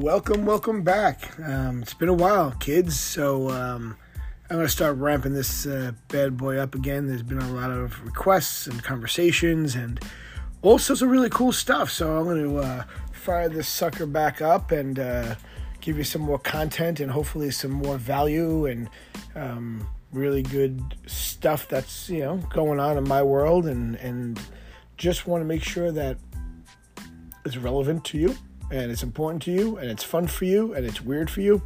Welcome, welcome back. Um, it's been a while, kids. So um, I'm going to start ramping this uh, bad boy up again. There's been a lot of requests and conversations and all sorts of really cool stuff. So I'm going to uh, fire this sucker back up and uh, give you some more content and hopefully some more value and um, really good stuff that's you know going on in my world and and just want to make sure that it's relevant to you and it's important to you and it's fun for you and it's weird for you.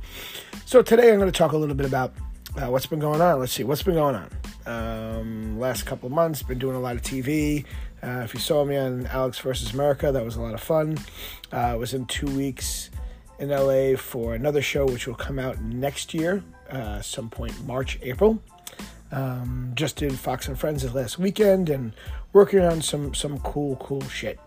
So today I'm going to talk a little bit about uh, what's been going on. Let's see what's been going on. Um, last couple of months, been doing a lot of TV. Uh, if you saw me on Alex versus America, that was a lot of fun. Uh, I was in two weeks in LA for another show, which will come out next year, uh, some point March, April. Um, just did Fox and Friends this last weekend, and working on some some cool cool shit.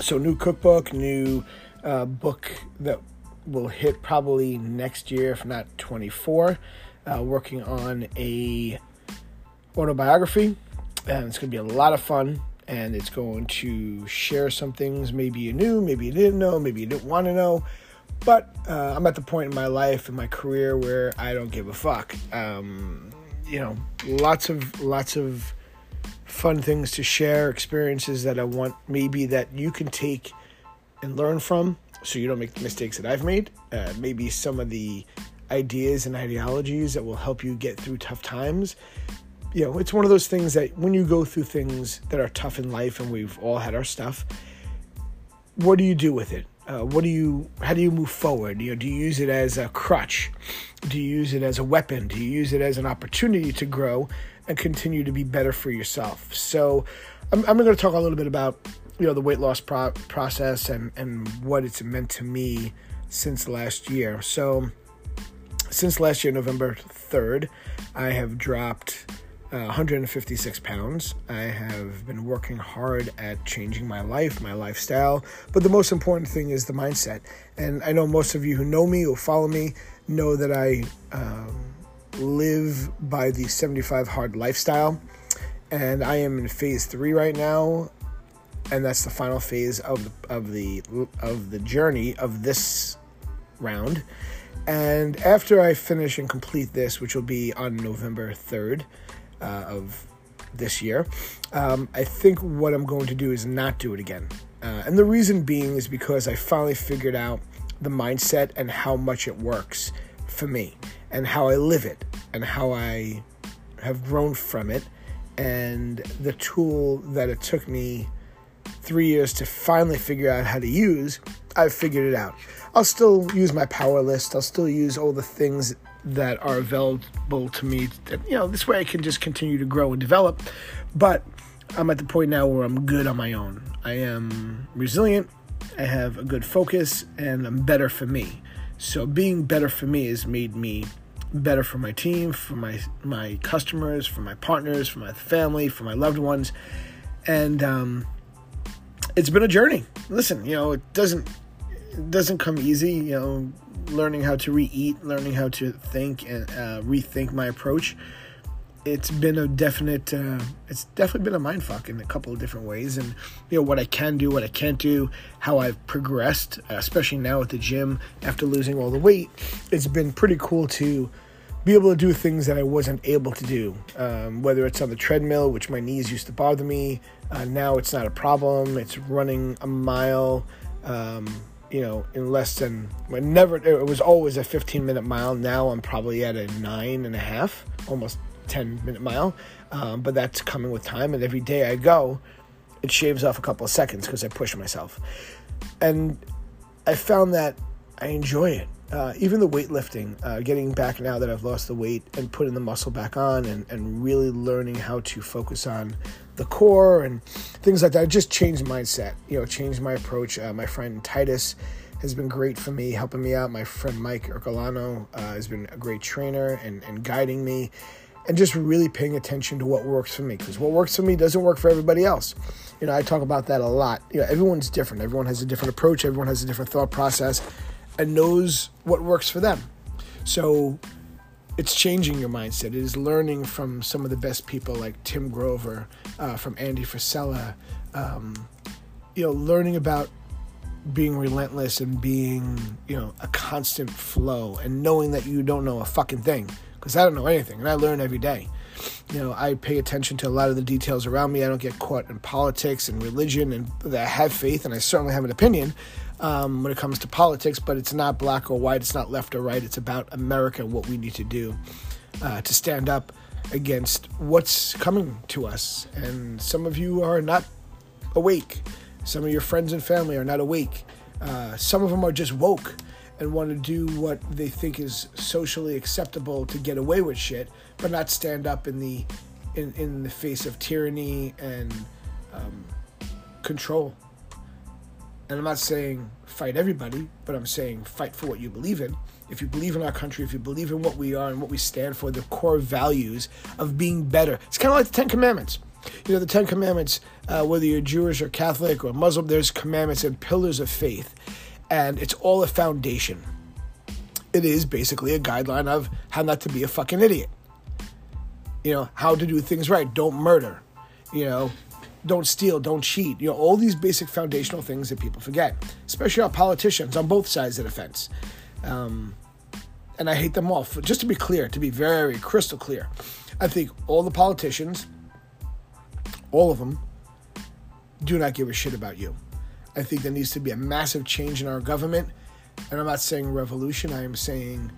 So new cookbook, new uh, book that will hit probably next year, if not 24. Uh, working on a autobiography, and it's going to be a lot of fun. And it's going to share some things maybe you knew, maybe you didn't know, maybe you didn't want to know. But uh, I'm at the point in my life in my career where I don't give a fuck. Um, you know, lots of lots of fun things to share, experiences that I want maybe that you can take and learn from so you don't make the mistakes that I've made. Uh, maybe some of the ideas and ideologies that will help you get through tough times. You know, it's one of those things that when you go through things that are tough in life, and we've all had our stuff, what do you do with it? Uh, what do you? How do you move forward? You know, do you use it as a crutch? Do you use it as a weapon? Do you use it as an opportunity to grow and continue to be better for yourself? So, I'm, I'm going to talk a little bit about you know the weight loss pro- process and and what it's meant to me since last year. So, since last year, November third, I have dropped uh, 156 pounds. I have been working hard at changing my life, my lifestyle. But the most important thing is the mindset. And I know most of you who know me or follow me know that I um, live by the 75 hard lifestyle. And I am in phase three right now. And that's the final phase of of the of the journey of this round. And after I finish and complete this, which will be on November 3rd, uh, of this year. Um, I think what I'm going to do is not do it again. Uh, and the reason being is because I finally figured out the mindset and how much it works for me and how I live it and how I have grown from it and the tool that it took me three years to finally figure out how to use, I've figured it out. I'll still use my power list. I'll still use all the things that are available to me. That, you know, this way I can just continue to grow and develop. But I'm at the point now where I'm good on my own. I am resilient. I have a good focus, and I'm better for me. So being better for me has made me better for my team, for my my customers, for my partners, for my family, for my loved ones, and um, it's been a journey. Listen, you know, it doesn't it doesn't come easy. You know, learning how to re-eat, learning how to think and uh, rethink my approach. It's been a definite, uh, it's definitely been a mind fuck in a couple of different ways, and you know what I can do, what I can't do, how I've progressed, especially now at the gym after losing all the weight. It's been pretty cool to be able to do things that I wasn't able to do. Um, whether it's on the treadmill, which my knees used to bother me, uh, now it's not a problem. It's running a mile. Um, you know, in less than never. It was always a 15 minute mile. Now I'm probably at a nine and a half, almost 10 minute mile. Um, but that's coming with time, and every day I go, it shaves off a couple of seconds because I push myself, and I found that I enjoy it. Uh, even the weightlifting, uh, getting back now that I've lost the weight and putting the muscle back on and, and really learning how to focus on the core and things like that. I just changed mindset, you know, changed my approach. Uh, my friend Titus has been great for me, helping me out. My friend Mike Ercolano uh, has been a great trainer and, and guiding me and just really paying attention to what works for me because what works for me doesn't work for everybody else. You know, I talk about that a lot. You know, everyone's different. Everyone has a different approach. Everyone has a different thought process and knows what works for them. So it's changing your mindset. It is learning from some of the best people like Tim Grover, uh, from Andy Frisella, um, you know, learning about being relentless and being, you know, a constant flow and knowing that you don't know a fucking thing because I don't know anything and I learn every day. You know, I pay attention to a lot of the details around me. I don't get caught in politics and religion, and I have faith, and I certainly have an opinion um, when it comes to politics. But it's not black or white. It's not left or right. It's about America and what we need to do uh, to stand up against what's coming to us. And some of you are not awake. Some of your friends and family are not awake. Uh, some of them are just woke and want to do what they think is socially acceptable to get away with shit, but not stand up in the in, in the face of tyranny and um, control. And I'm not saying fight everybody, but I'm saying fight for what you believe in. If you believe in our country, if you believe in what we are and what we stand for, the core values of being better. It's kind of like the Ten Commandments. You know, the Ten Commandments, uh, whether you're Jewish or Catholic or Muslim, there's commandments and pillars of faith and it's all a foundation. It is basically a guideline of how not to be a fucking idiot. You know, how to do things right. Don't murder. You know, don't steal, don't cheat. You know, all these basic foundational things that people forget, especially our politicians on both sides of the fence. Um, and I hate them all. For, just to be clear, to be very crystal clear, I think all the politicians, all of them, do not give a shit about you. I think there needs to be a massive change in our government. And I'm not saying revolution, I am saying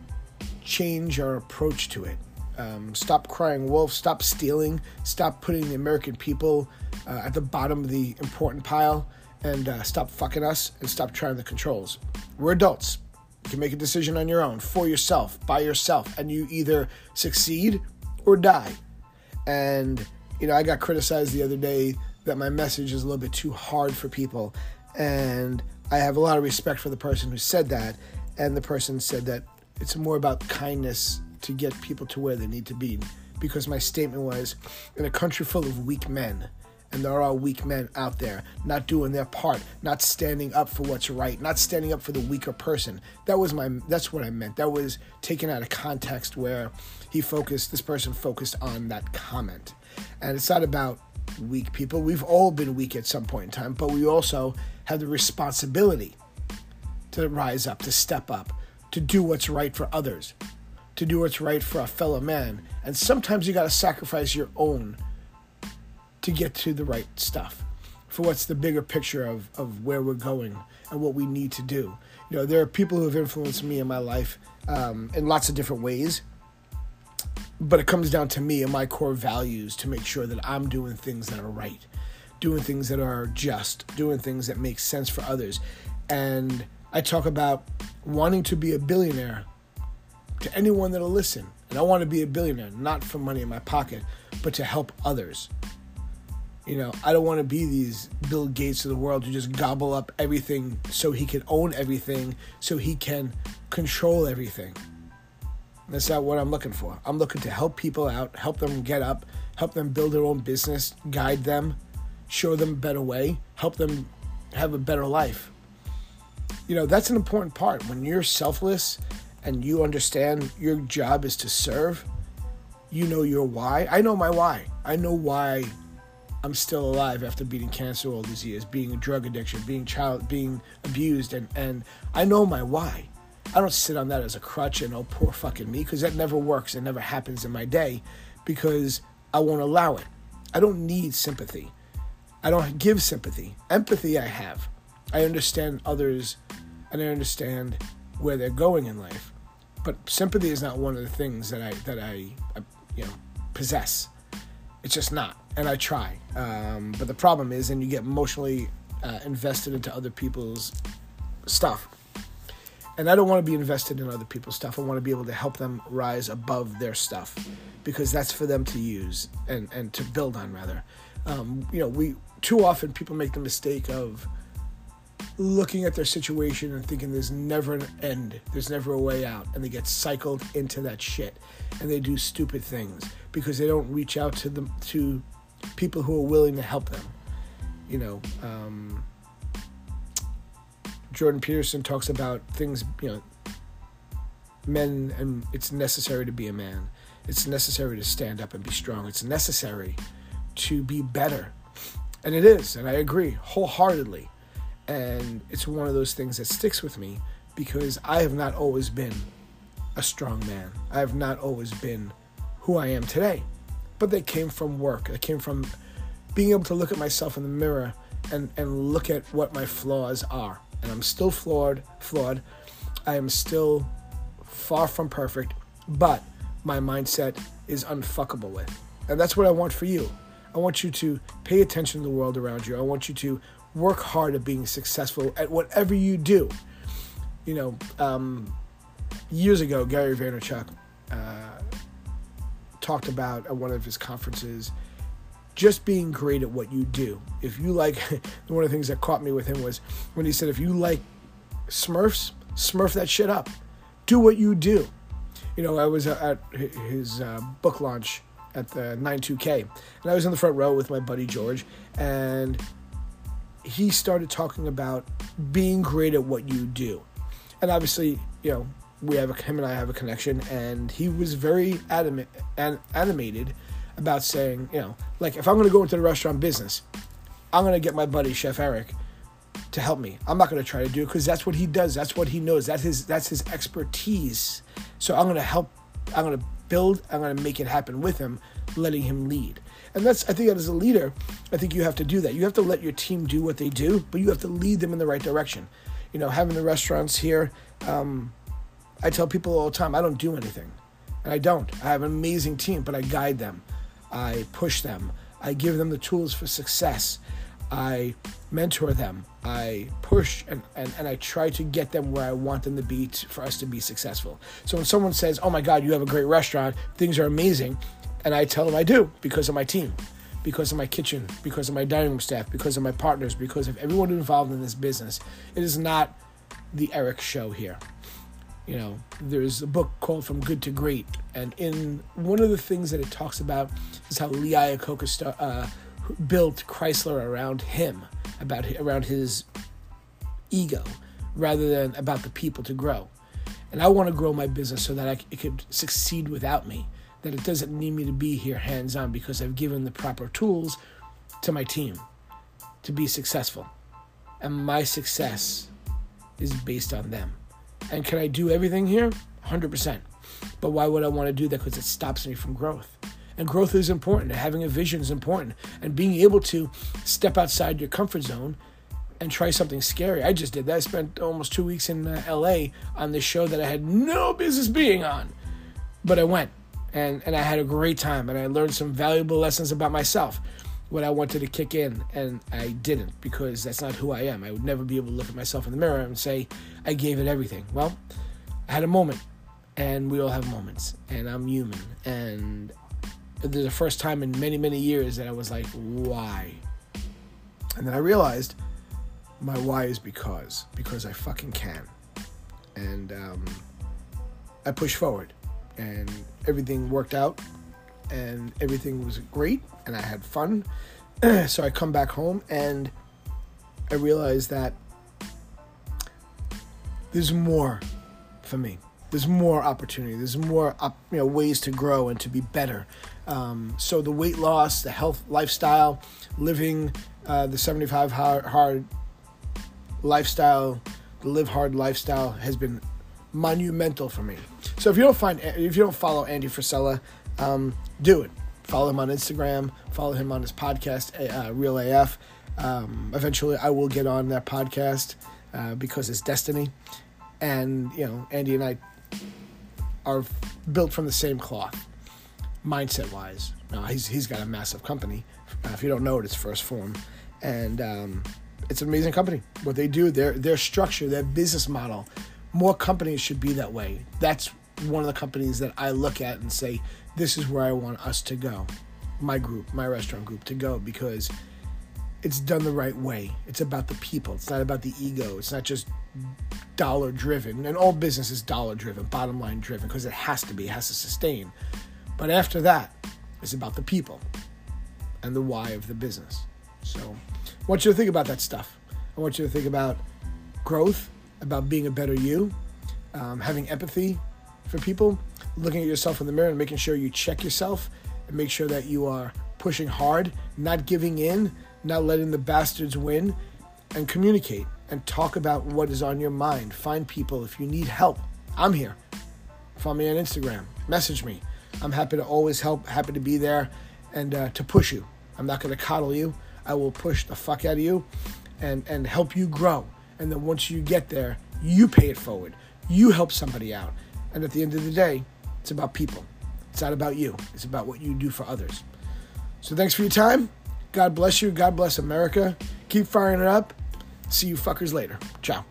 change our approach to it. Um, stop crying wolf, stop stealing, stop putting the American people uh, at the bottom of the important pile, and uh, stop fucking us and stop trying the controls. We're adults. You can make a decision on your own, for yourself, by yourself, and you either succeed or die. And, you know, I got criticized the other day that my message is a little bit too hard for people. And I have a lot of respect for the person who said that. And the person said that it's more about kindness to get people to where they need to be. Because my statement was in a country full of weak men, and there are weak men out there not doing their part, not standing up for what's right, not standing up for the weaker person. That was my that's what I meant. That was taken out of context where he focused this person focused on that comment. And it's not about weak people. We've all been weak at some point in time, but we also have the responsibility to rise up, to step up, to do what's right for others, to do what's right for a fellow man. And sometimes you got to sacrifice your own to get to the right stuff, for what's the bigger picture of, of where we're going and what we need to do. You know, there are people who have influenced me in my life um, in lots of different ways but it comes down to me and my core values to make sure that I'm doing things that are right, doing things that are just, doing things that make sense for others. And I talk about wanting to be a billionaire to anyone that'll listen. And I want to be a billionaire, not for money in my pocket, but to help others. You know, I don't want to be these Bill Gates of the world who just gobble up everything so he can own everything, so he can control everything. That's not what I'm looking for. I'm looking to help people out, help them get up, help them build their own business, guide them, show them a better way, help them have a better life. You know, that's an important part. When you're selfless and you understand your job is to serve, you know your why. I know my why. I know why I'm still alive after beating cancer all these years, being a drug addiction, being child being abused and and I know my why. I don't sit on that as a crutch and oh poor fucking me because that never works. It never happens in my day because I won't allow it. I don't need sympathy. I don't give sympathy. Empathy I have. I understand others and I understand where they're going in life. But sympathy is not one of the things that I that I, I you know possess. It's just not, and I try. Um, but the problem is, and you get emotionally uh, invested into other people's stuff and I don't want to be invested in other people's stuff. I want to be able to help them rise above their stuff because that's for them to use and, and to build on rather. Um, you know, we too often people make the mistake of looking at their situation and thinking there's never an end, there's never a way out, and they get cycled into that shit, and they do stupid things because they don't reach out to them to people who are willing to help them. You know, um, Jordan Peterson talks about things, you know, men, and it's necessary to be a man. It's necessary to stand up and be strong. It's necessary to be better. And it is, and I agree wholeheartedly. And it's one of those things that sticks with me because I have not always been a strong man. I have not always been who I am today. But they came from work. They came from being able to look at myself in the mirror and, and look at what my flaws are. And I'm still flawed, flawed. I am still far from perfect, but my mindset is unfuckable with. And that's what I want for you. I want you to pay attention to the world around you. I want you to work hard at being successful at whatever you do. You know, um, years ago, Gary Vaynerchuk uh, talked about at one of his conferences just being great at what you do. If you like, one of the things that caught me with him was when he said, if you like Smurfs, Smurf that shit up. Do what you do. You know, I was at his uh, book launch at the 92K, and I was in the front row with my buddy George, and he started talking about being great at what you do. And obviously, you know, we have a, him and I have a connection, and he was very adamant and animated about saying, you know, like if I'm going to go into the restaurant business, I'm going to get my buddy Chef Eric to help me. I'm not going to try to do it because that's what he does. That's what he knows. That's his that's his expertise. So I'm going to help. I'm going to build. I'm going to make it happen with him, letting him lead. And that's I think that as a leader, I think you have to do that. You have to let your team do what they do, but you have to lead them in the right direction. You know, having the restaurants here, um, I tell people all the time, I don't do anything, and I don't. I have an amazing team, but I guide them, I push them, I give them the tools for success. I mentor them. I push and, and, and I try to get them where I want them to be for us to be successful. So when someone says, Oh my God, you have a great restaurant, things are amazing, and I tell them I do because of my team, because of my kitchen, because of my dining room staff, because of my partners, because of everyone involved in this business. It is not the Eric show here. You know, there's a book called From Good to Great, and in one of the things that it talks about is how Lee Iacocca uh, built Chrysler around him, about around his ego, rather than about the people to grow. And I want to grow my business so that I, it could succeed without me. That it doesn't need me to be here hands on because I've given the proper tools to my team to be successful. And my success is based on them. And can I do everything here? 100%. But why would I want to do that? Because it stops me from growth. And growth is important. and Having a vision is important. And being able to step outside your comfort zone and try something scary. I just did that. I spent almost two weeks in uh, LA on this show that I had no business being on. But I went and, and I had a great time and I learned some valuable lessons about myself. What I wanted to kick in, and I didn't because that's not who I am. I would never be able to look at myself in the mirror and say, I gave it everything. Well, I had a moment, and we all have moments, and I'm human, and the first time in many, many years that I was like, why? And then I realized my why is because, because I fucking can. And um, I pushed forward, and everything worked out, and everything was great, and I had fun. so I come back home, and I realized that there's more for me. There's more opportunity. There's more, you know, ways to grow and to be better. Um, so the weight loss, the health lifestyle, living uh, the 75 hard, hard lifestyle, the live hard lifestyle has been monumental for me. So if you don't find, if you don't follow Andy Frisella, um, do it. Follow him on Instagram. Follow him on his podcast, uh, Real AF. Um, eventually, I will get on that podcast uh, because it's destiny, and you know, Andy and I are built from the same cloth mindset wise. Now, he's, he's got a massive company. Uh, if you don't know it, it's 1st Form, And um, it's an amazing company. What they do, their, their structure, their business model, more companies should be that way. That's one of the companies that I look at and say, this is where I want us to go. My group, my restaurant group to go because it's done the right way. It's about the people. It's not about the ego. It's not just dollar driven. And all business is dollar driven, bottom line driven, because it has to be, it has to sustain. But after that, it's about the people and the why of the business. So I want you to think about that stuff. I want you to think about growth, about being a better you, um, having empathy for people, looking at yourself in the mirror and making sure you check yourself and make sure that you are pushing hard, not giving in, not letting the bastards win. and communicate and talk about what is on your mind. Find people if you need help. I'm here. Follow me on Instagram. Message me. I'm happy to always help, happy to be there and uh, to push you. I'm not going to coddle you. I will push the fuck out of you and, and help you grow. And then once you get there, you pay it forward. You help somebody out. And at the end of the day, it's about people. It's not about you. It's about what you do for others. So thanks for your time. God bless you. God bless America. Keep firing it up. See you fuckers later. Ciao.